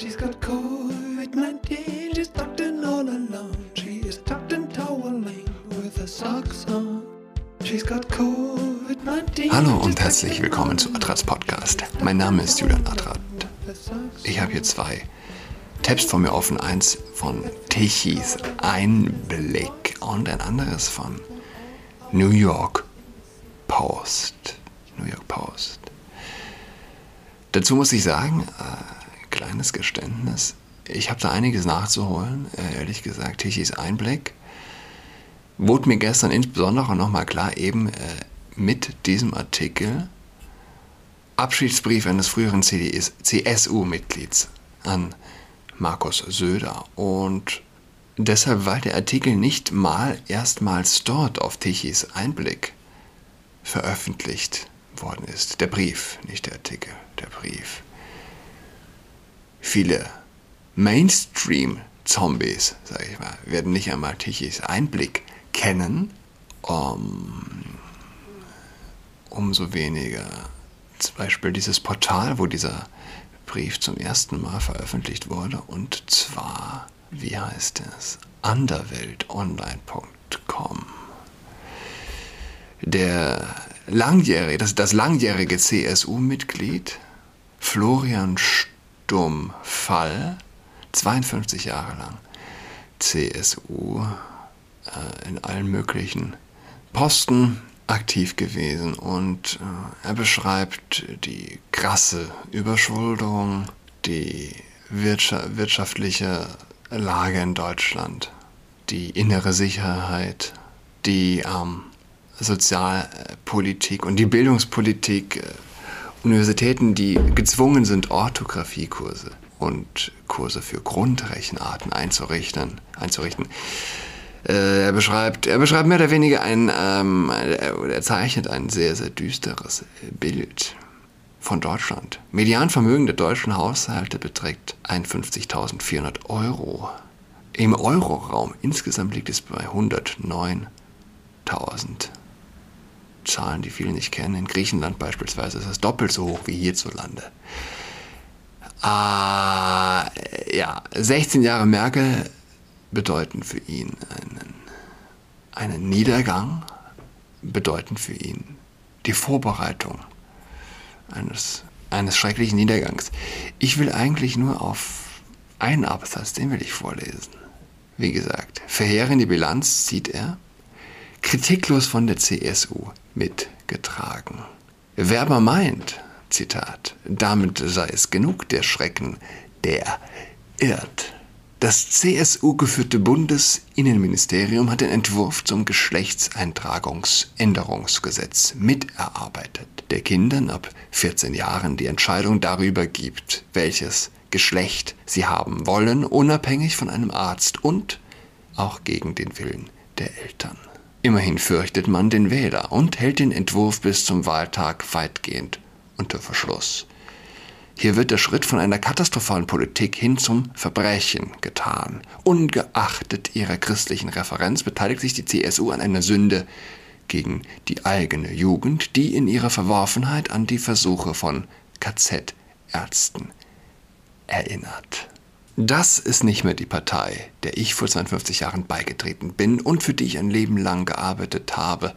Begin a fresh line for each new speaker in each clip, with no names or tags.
She's got COVID-19, she's tucked in all alone. She is tucked and toweling with her socks on. She's got COVID-19.
Hallo und herzlich willkommen zu Adrats Podcast. Mein Name ist Julian Adrat. Ich habe hier zwei Tabs vor mir offen. Eins von Tichys Einblick und ein anderes von New York Post. New York Post. Dazu muss ich sagen, äh, kleines Geständnis, ich habe da einiges nachzuholen, äh, ehrlich gesagt. Tichys Einblick wurde mir gestern insbesondere nochmal klar, eben äh, mit diesem Artikel Abschiedsbrief eines früheren CSU-Mitglieds an Markus Söder. Und deshalb, weil der Artikel nicht mal erstmals dort auf Tichys Einblick veröffentlicht worden ist. Der Brief, nicht der Artikel, der Brief. Viele Mainstream-Zombies, sage ich mal, werden nicht einmal Tichys Einblick kennen. Um, umso weniger zum Beispiel dieses Portal, wo dieser Brief zum ersten Mal veröffentlicht wurde, und zwar, wie heißt es, underweltonline.com. Der langjährige, das, das langjährige CSU-Mitglied Florian Stumm-Fall, 52 Jahre lang. CSU, äh, in allen möglichen Posten aktiv gewesen und äh, er beschreibt die krasse Überschuldung, die wirtschaftliche Lage in Deutschland, die innere Sicherheit, die ähm, Sozialpolitik und die Bildungspolitik, äh, Universitäten, die gezwungen sind, Orthographiekurse und Kurse für Grundrechenarten einzurichten. einzurichten. Äh, er, beschreibt, er beschreibt mehr oder weniger ein, ähm, er zeichnet ein sehr, sehr düsteres Bild von Deutschland. Medianvermögen der deutschen Haushalte beträgt 51.400 Euro. Im Euroraum insgesamt liegt es bei 109.000. Zahlen, die viele nicht kennen. In Griechenland beispielsweise ist es doppelt so hoch wie hierzulande. Äh, ja, 16 Jahre Merkel bedeuten für ihn einen, einen Niedergang, bedeuten für ihn die Vorbereitung eines, eines schrecklichen Niedergangs. Ich will eigentlich nur auf einen Absatz, den will ich vorlesen. Wie gesagt, verheerende Bilanz zieht er, kritiklos von der CSU mitgetragen. Wer aber meint, Zitat, damit sei es genug der Schrecken, der irrt. Das CSU-geführte Bundesinnenministerium hat den Entwurf zum Geschlechtseintragungsänderungsgesetz miterarbeitet, der Kindern ab 14 Jahren die Entscheidung darüber gibt, welches Geschlecht sie haben wollen, unabhängig von einem Arzt und auch gegen den Willen der Eltern. Immerhin fürchtet man den Wähler und hält den Entwurf bis zum Wahltag weitgehend unter Verschluss. Hier wird der Schritt von einer katastrophalen Politik hin zum Verbrechen getan. Ungeachtet ihrer christlichen Referenz beteiligt sich die CSU an einer Sünde gegen die eigene Jugend, die in ihrer Verworfenheit an die Versuche von KZ-Ärzten erinnert. Das ist nicht mehr die Partei, der ich vor 52 Jahren beigetreten bin und für die ich ein Leben lang gearbeitet habe.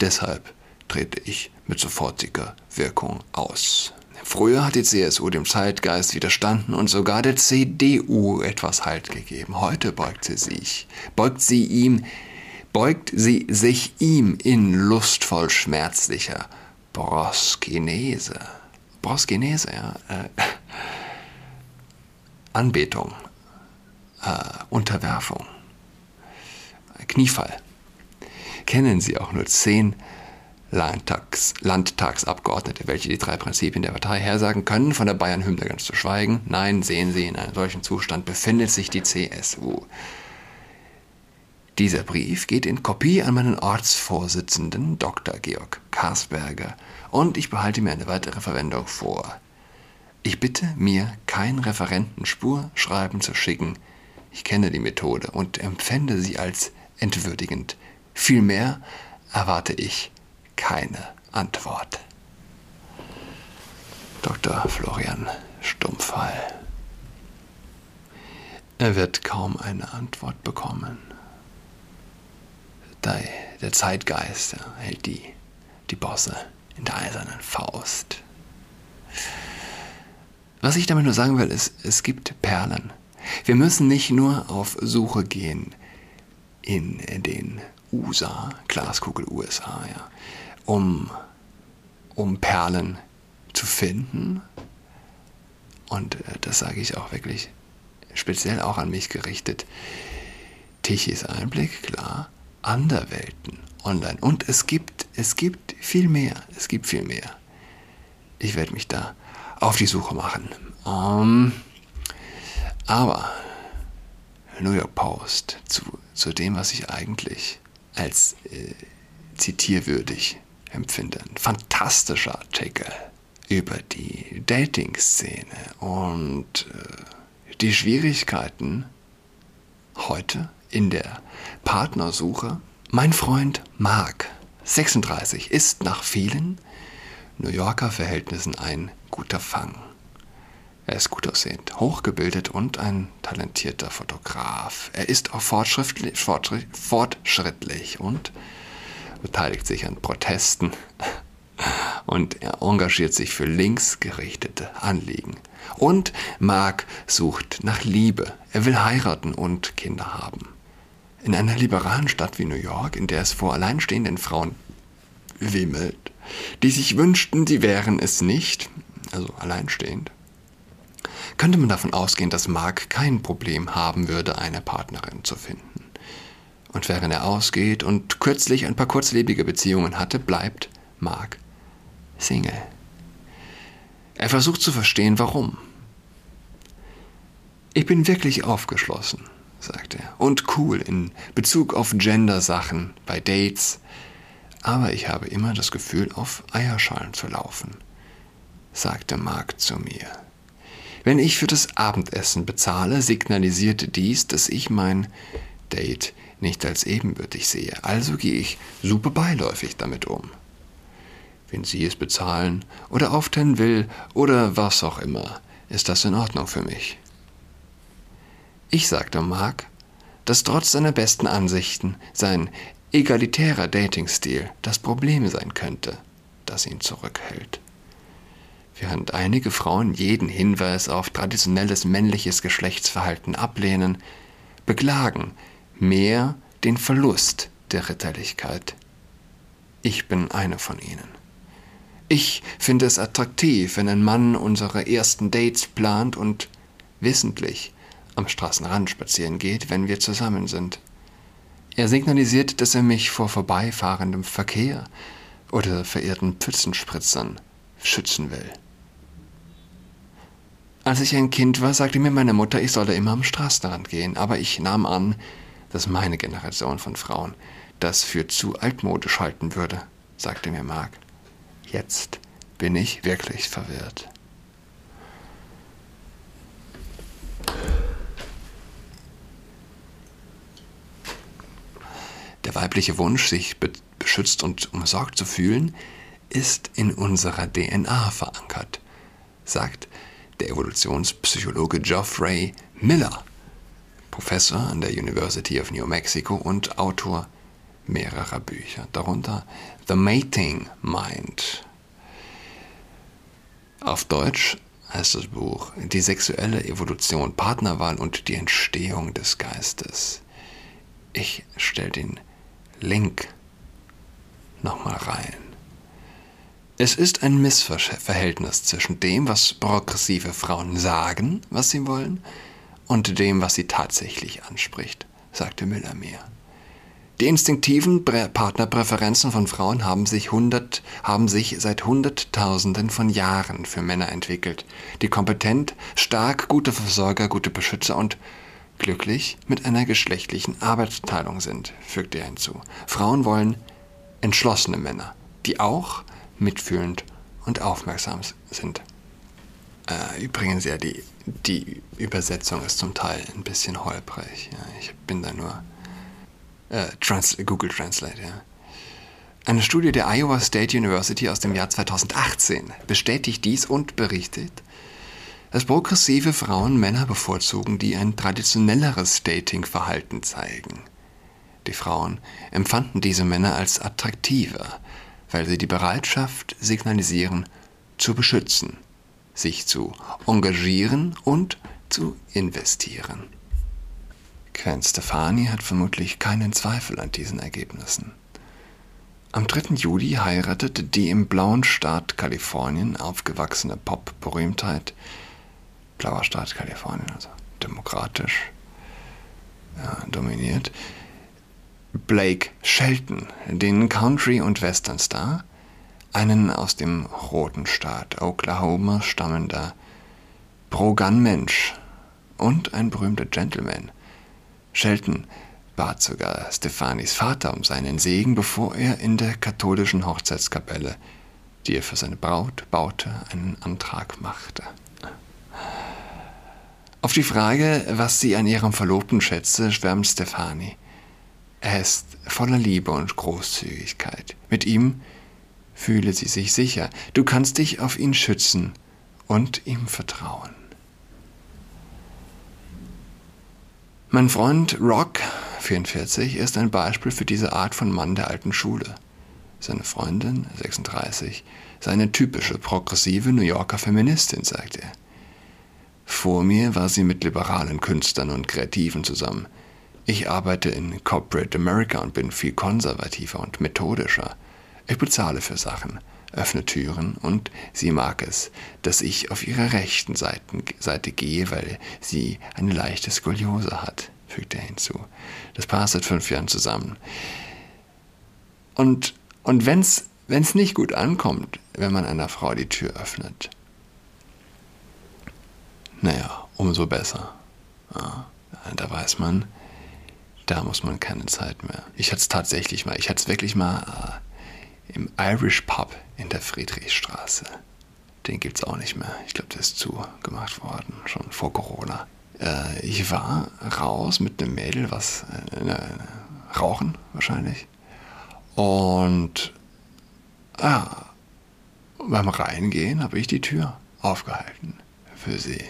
Deshalb trete ich mit sofortiger Wirkung aus. Früher hat die CSU dem Zeitgeist widerstanden und sogar der CDU etwas Halt gegeben. Heute beugt sie sich, beugt sie ihm, beugt sie sich ihm in lustvoll schmerzlicher Broskinese. Broskinese, ja. Äh, Anbetung, äh, Unterwerfung, Kniefall. Kennen Sie auch nur zehn Landtags, Landtagsabgeordnete, welche die drei Prinzipien der Partei hersagen können, von der Bayern-Hymne ganz zu schweigen. Nein, sehen Sie, in einem solchen Zustand befindet sich die CSU. Dieser Brief geht in Kopie an meinen Ortsvorsitzenden Dr. Georg Karsberger und ich behalte mir eine weitere Verwendung vor. Ich bitte mir, kein Referentenspurschreiben zu schicken. Ich kenne die Methode und empfände sie als entwürdigend. Vielmehr erwarte ich keine Antwort. Dr. Florian Stumpfhall. Er wird kaum eine Antwort bekommen. Der Zeitgeist hält die, die Bosse in der eisernen Faust. Was ich damit nur sagen will, ist, es gibt Perlen. Wir müssen nicht nur auf Suche gehen in den USA, Glaskugel USA, ja, um, um Perlen zu finden. Und äh, das sage ich auch wirklich speziell auch an mich gerichtet. Tichys Einblick, klar, Anderwelten online. Und es gibt, es gibt viel mehr. Es gibt viel mehr. Ich werde mich da auf die Suche machen. Um, ähm, aber New York Post zu, zu dem, was ich eigentlich als äh, zitierwürdig empfinde. Ein fantastischer Artikel über die Dating-Szene und äh, die Schwierigkeiten heute in der Partnersuche. Mein Freund Mark, 36, ist nach vielen New Yorker Verhältnissen ein guter Fang. Er ist gut aussehend, hochgebildet und ein talentierter Fotograf. Er ist auch fortschrittlich, fortschrittlich und beteiligt sich an Protesten und er engagiert sich für linksgerichtete Anliegen. Und Mark sucht nach Liebe. Er will heiraten und Kinder haben. In einer liberalen Stadt wie New York, in der es vor alleinstehenden Frauen wimmelt, die sich wünschten, sie wären es nicht, also alleinstehend, könnte man davon ausgehen, dass Mark kein Problem haben würde, eine Partnerin zu finden. Und während er ausgeht und kürzlich ein paar kurzlebige Beziehungen hatte, bleibt Mark Single. Er versucht zu verstehen, warum. Ich bin wirklich aufgeschlossen, sagt er, und cool in Bezug auf Gender-Sachen bei Dates, aber ich habe immer das Gefühl, auf Eierschalen zu laufen, sagte Mark zu mir. Wenn ich für das Abendessen bezahle, signalisiert dies, dass ich mein Date nicht als ebenbürtig sehe. Also gehe ich super beiläufig damit um. Wenn Sie es bezahlen oder aufteilen will oder was auch immer, ist das in Ordnung für mich. Ich sagte Mark, dass trotz seiner besten Ansichten sein egalitärer Datingstil das Problem sein könnte, das ihn zurückhält. Während einige Frauen jeden Hinweis auf traditionelles männliches Geschlechtsverhalten ablehnen, beklagen mehr den Verlust der Ritterlichkeit. Ich bin eine von ihnen. Ich finde es attraktiv, wenn ein Mann unsere ersten Dates plant und wissentlich am Straßenrand spazieren geht, wenn wir zusammen sind. Er signalisiert, dass er mich vor vorbeifahrendem Verkehr oder verirrten Pfützenspritzern schützen will. Als ich ein Kind war, sagte mir meine Mutter, ich solle immer am Straßenrand gehen, aber ich nahm an, dass meine Generation von Frauen das für zu altmodisch halten würde, sagte mir Mark. Jetzt bin ich wirklich verwirrt. Der weibliche Wunsch, sich beschützt und umsorgt zu fühlen, ist in unserer DNA verankert, sagt der Evolutionspsychologe Geoffrey Miller, Professor an der University of New Mexico und Autor mehrerer Bücher, darunter The Mating Mind. Auf Deutsch heißt das Buch Die sexuelle Evolution, Partnerwahl und die Entstehung des Geistes. Ich stelle den Link nochmal rein. Es ist ein Missverhältnis zwischen dem, was progressive Frauen sagen, was sie wollen, und dem, was sie tatsächlich anspricht, sagte Müller mir. Die instinktiven Partnerpräferenzen von Frauen haben sich, hundert, haben sich seit Hunderttausenden von Jahren für Männer entwickelt, die kompetent, stark, gute Versorger, gute Beschützer und glücklich mit einer geschlechtlichen Arbeitsteilung sind, fügte er hinzu. Frauen wollen entschlossene Männer, die auch mitfühlend und aufmerksam sind. Äh, übrigens, ja, die, die Übersetzung ist zum Teil ein bisschen holprig. Ja. Ich bin da nur äh, Trans Google Translate, ja. Eine Studie der Iowa State University aus dem Jahr 2018 bestätigt dies und berichtet, dass progressive Frauen Männer bevorzugen, die ein traditionelleres Datingverhalten zeigen. Die Frauen empfanden diese Männer als attraktiver, weil sie die Bereitschaft signalisieren, zu beschützen, sich zu engagieren und zu investieren. Gwen Stefani hat vermutlich keinen Zweifel an diesen Ergebnissen. Am 3. Juli heiratete die im blauen Staat Kalifornien aufgewachsene Pop-Berühmtheit, blauer Staat Kalifornien, also demokratisch ja, dominiert, Blake Shelton, den Country- und Western-Star, einen aus dem roten Staat Oklahoma stammender Pro-Gun-Mensch und ein berühmter Gentleman. Shelton bat sogar Stefanis Vater um seinen Segen, bevor er in der katholischen Hochzeitskapelle, die er für seine Braut baute, einen Antrag machte. Auf die Frage, was sie an ihrem Verlobten schätze, schwärmt Stefani. Er ist voller Liebe und Großzügigkeit. Mit ihm fühle sie sich sicher. Du kannst dich auf ihn schützen und ihm vertrauen. Mein Freund Rock 44 ist ein Beispiel für diese Art von Mann der alten Schule. Seine Freundin, 36, sei eine typische progressive New Yorker Feministin, sagt er. Vor mir war sie mit liberalen Künstlern und Kreativen zusammen. Ich arbeite in Corporate America und bin viel konservativer und methodischer. Ich bezahle für Sachen, öffne Türen und sie mag es, dass ich auf ihrer rechten Seite gehe, weil sie eine leichte Skoliose hat fügt er hinzu. Das Paar ist seit fünf Jahren zusammen. Und, und wenn es nicht gut ankommt, wenn man einer Frau die Tür öffnet, naja, umso besser. Ja, da weiß man, da muss man keine Zeit mehr. Ich hatte es tatsächlich mal, ich hatte es wirklich mal äh, im Irish Pub in der Friedrichstraße. Den gibt es auch nicht mehr. Ich glaube, der ist zugemacht worden, schon vor Corona. Äh, ich war raus mit einem Mädel, was äh, äh, rauchen wahrscheinlich. Und ja, beim Reingehen habe ich die Tür aufgehalten für sie.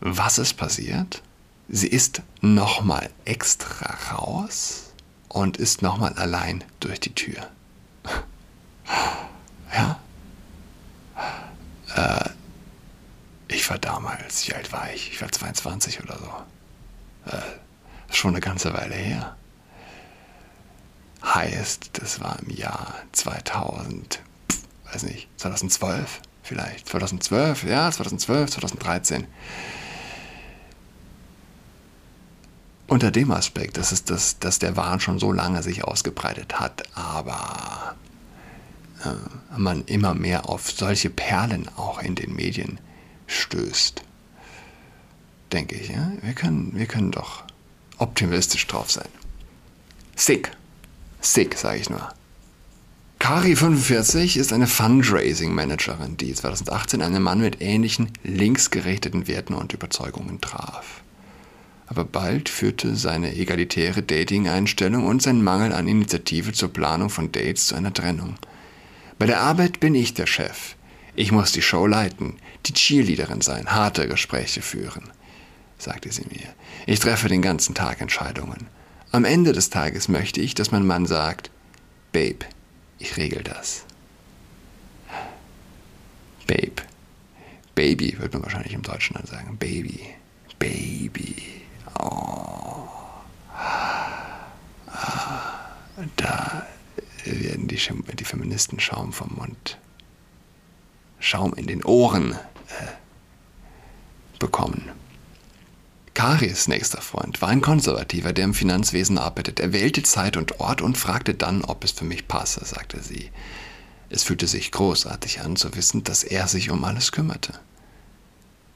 Was ist passiert? Sie ist nochmal extra raus und ist nochmal allein durch die Tür. ja. Äh, ich war damals, wie alt war ich? Ich war 22 oder so. Äh, schon eine ganze Weile her. Heißt, das war im Jahr 2000, pf, weiß nicht, 2012 vielleicht. 2012, ja, 2012, 2013. Unter dem Aspekt, dass, es das, dass der Wahn schon so lange sich ausgebreitet hat, aber äh, man immer mehr auf solche Perlen auch in den Medien stößt. Denke ich, ja? Wir können, wir können doch optimistisch drauf sein. Sick. Sick, sage ich nur. Kari45 ist eine Fundraising-Managerin, die 2018 einen Mann mit ähnlichen linksgerichteten Werten und Überzeugungen traf. Aber bald führte seine egalitäre Dating-Einstellung und sein Mangel an Initiative zur Planung von Dates zu einer Trennung. Bei der Arbeit bin ich der Chef. Ich muss die Show leiten, die Cheerleaderin sein, harte Gespräche führen, sagte sie mir. Ich treffe den ganzen Tag Entscheidungen. Am Ende des Tages möchte ich, dass mein Mann sagt, Babe, ich regel das. Babe. Baby wird man wahrscheinlich im Deutschen dann sagen. Baby. Baby. Oh. Da werden die, die Feministen Schaum vom Mund Schaum in den Ohren äh, bekommen. Karis nächster Freund war ein Konservativer, der im Finanzwesen arbeitet. Er wählte Zeit und Ort und fragte dann, ob es für mich passe, sagte sie. Es fühlte sich großartig an zu wissen, dass er sich um alles kümmerte.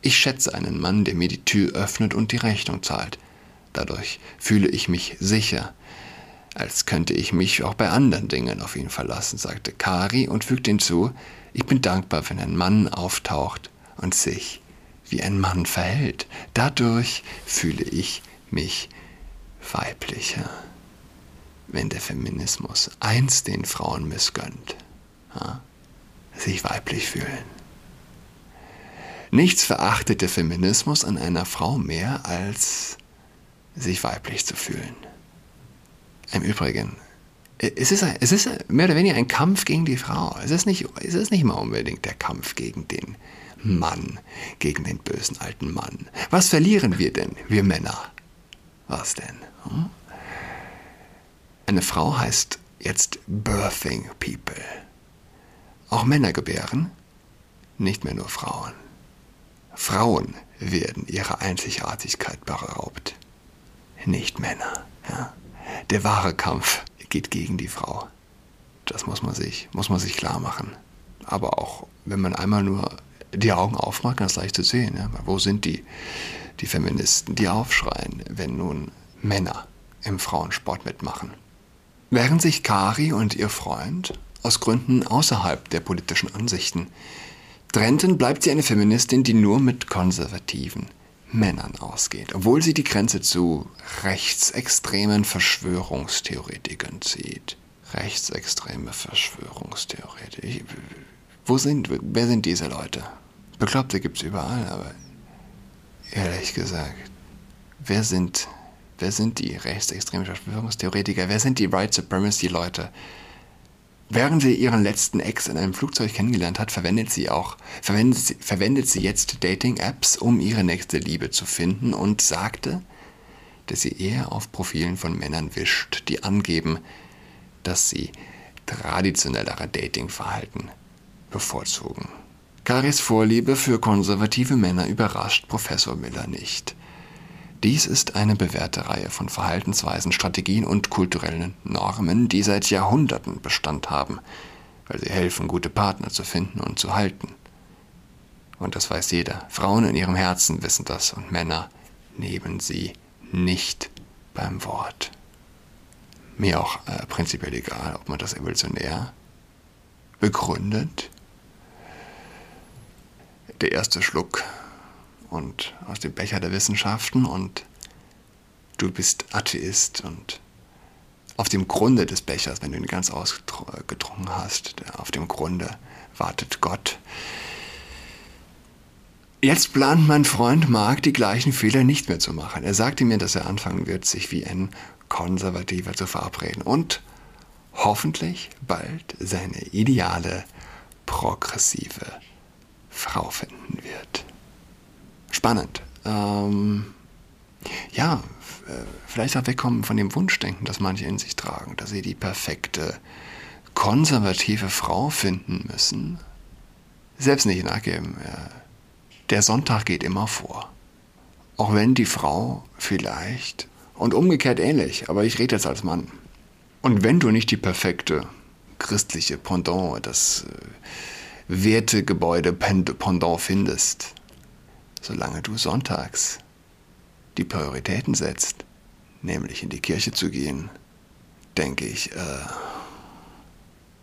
Ich schätze einen Mann, der mir die Tür öffnet und die Rechnung zahlt. Dadurch fühle ich mich sicher, als könnte ich mich auch bei anderen Dingen auf ihn verlassen, sagte Kari und fügte hinzu, ich bin dankbar, wenn ein Mann auftaucht und sich wie ein Mann verhält. Dadurch fühle ich mich weiblicher. Wenn der Feminismus eins den Frauen missgönnt, ja, sich weiblich fühlen. Nichts verachtet der Feminismus an einer Frau mehr, als sich weiblich zu fühlen. Im Übrigen, es ist, es ist mehr oder weniger ein Kampf gegen die Frau. Es ist, nicht, es ist nicht mal unbedingt der Kampf gegen den Mann, gegen den bösen alten Mann. Was verlieren wir denn, wir Männer? Was denn? Hm? Eine Frau heißt jetzt Birthing People. Auch Männer gebären, nicht mehr nur Frauen. Frauen werden ihrer Einzigartigkeit beraubt, nicht Männer. Ja? Der wahre Kampf geht gegen die Frau. Das muss man sich, muss man sich klar machen. Aber auch, wenn man einmal nur die Augen aufmacht, ganz leicht zu sehen. Ja? Wo sind die, die Feministen, die aufschreien, wenn nun Männer im Frauensport mitmachen? Während sich Kari und ihr Freund aus Gründen außerhalb der politischen Ansichten trennten, bleibt sie eine Feministin, die nur mit konservativen Männern ausgeht, obwohl sie die Grenze zu rechtsextremen Verschwörungstheoretikern zieht. Rechtsextreme Verschwörungstheoretiker. Wo sind, wer sind diese Leute? Bekloppte gibt es überall, aber ehrlich gesagt, wer sind, wer sind die rechtsextremen Verschwörungstheoretiker? Wer sind die White Supremacy-Leute? Während sie ihren letzten Ex in einem Flugzeug kennengelernt hat, verwendet sie auch, verwendet sie, verwendet sie jetzt Dating-Apps, um ihre nächste Liebe zu finden und sagte, dass sie eher auf Profilen von Männern wischt, die angeben, dass sie traditionellere Datingverhalten bevorzugen. Karis Vorliebe für konservative Männer überrascht Professor Miller nicht. Dies ist eine bewährte Reihe von Verhaltensweisen, Strategien und kulturellen Normen, die seit Jahrhunderten Bestand haben, weil sie helfen, gute Partner zu finden und zu halten. Und das weiß jeder. Frauen in ihrem Herzen wissen das und Männer nehmen sie nicht beim Wort. Mir auch äh, prinzipiell egal, ob man das evolutionär begründet. Der erste Schluck und aus dem Becher der Wissenschaften und du bist Atheist und auf dem Grunde des Bechers, wenn du ihn ganz ausgetrunken hast, auf dem Grunde wartet Gott. Jetzt plant mein Freund Mark, die gleichen Fehler nicht mehr zu machen. Er sagte mir, dass er anfangen wird, sich wie ein Konservativer zu verabreden und hoffentlich bald seine ideale, progressive Frau finden wird spannend. Ähm, ja, äh, vielleicht auch wegkommen von dem Wunschdenken, das manche in sich tragen, dass sie die perfekte konservative Frau finden müssen. Selbst nicht nachgeben. Der Sonntag geht immer vor. Auch wenn die Frau vielleicht, und umgekehrt ähnlich, aber ich rede jetzt als Mann. Und wenn du nicht die perfekte christliche Pendant, das äh, Wertegebäude Pendant findest, solange du sonntags die Prioritäten setzt, nämlich in die Kirche zu gehen, denke ich, äh,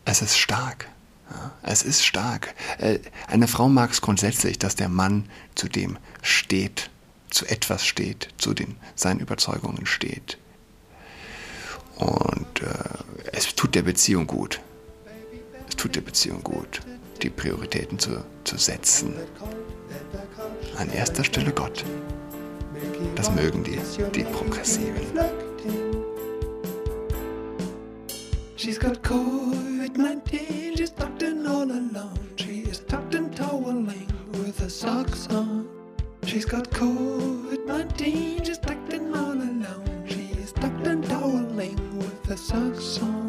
es ist stark. Ja, es ist stark. Äh, eine Frau mag es grundsätzlich, dass der Mann zu dem steht, zu etwas steht, zu den, seinen Überzeugungen steht. Und äh, es tut der Beziehung gut. Es tut der Beziehung gut, die Prioritäten zu, zu setzen an erster Stelle Gott. Das mögen die, die Progressiven. She's got COVID-19, she's tucked in all alone. She is tucked and toweling with her socks on. She's got COVID-19, she's tucked in all alone. She is tucked and toweling with her socks on.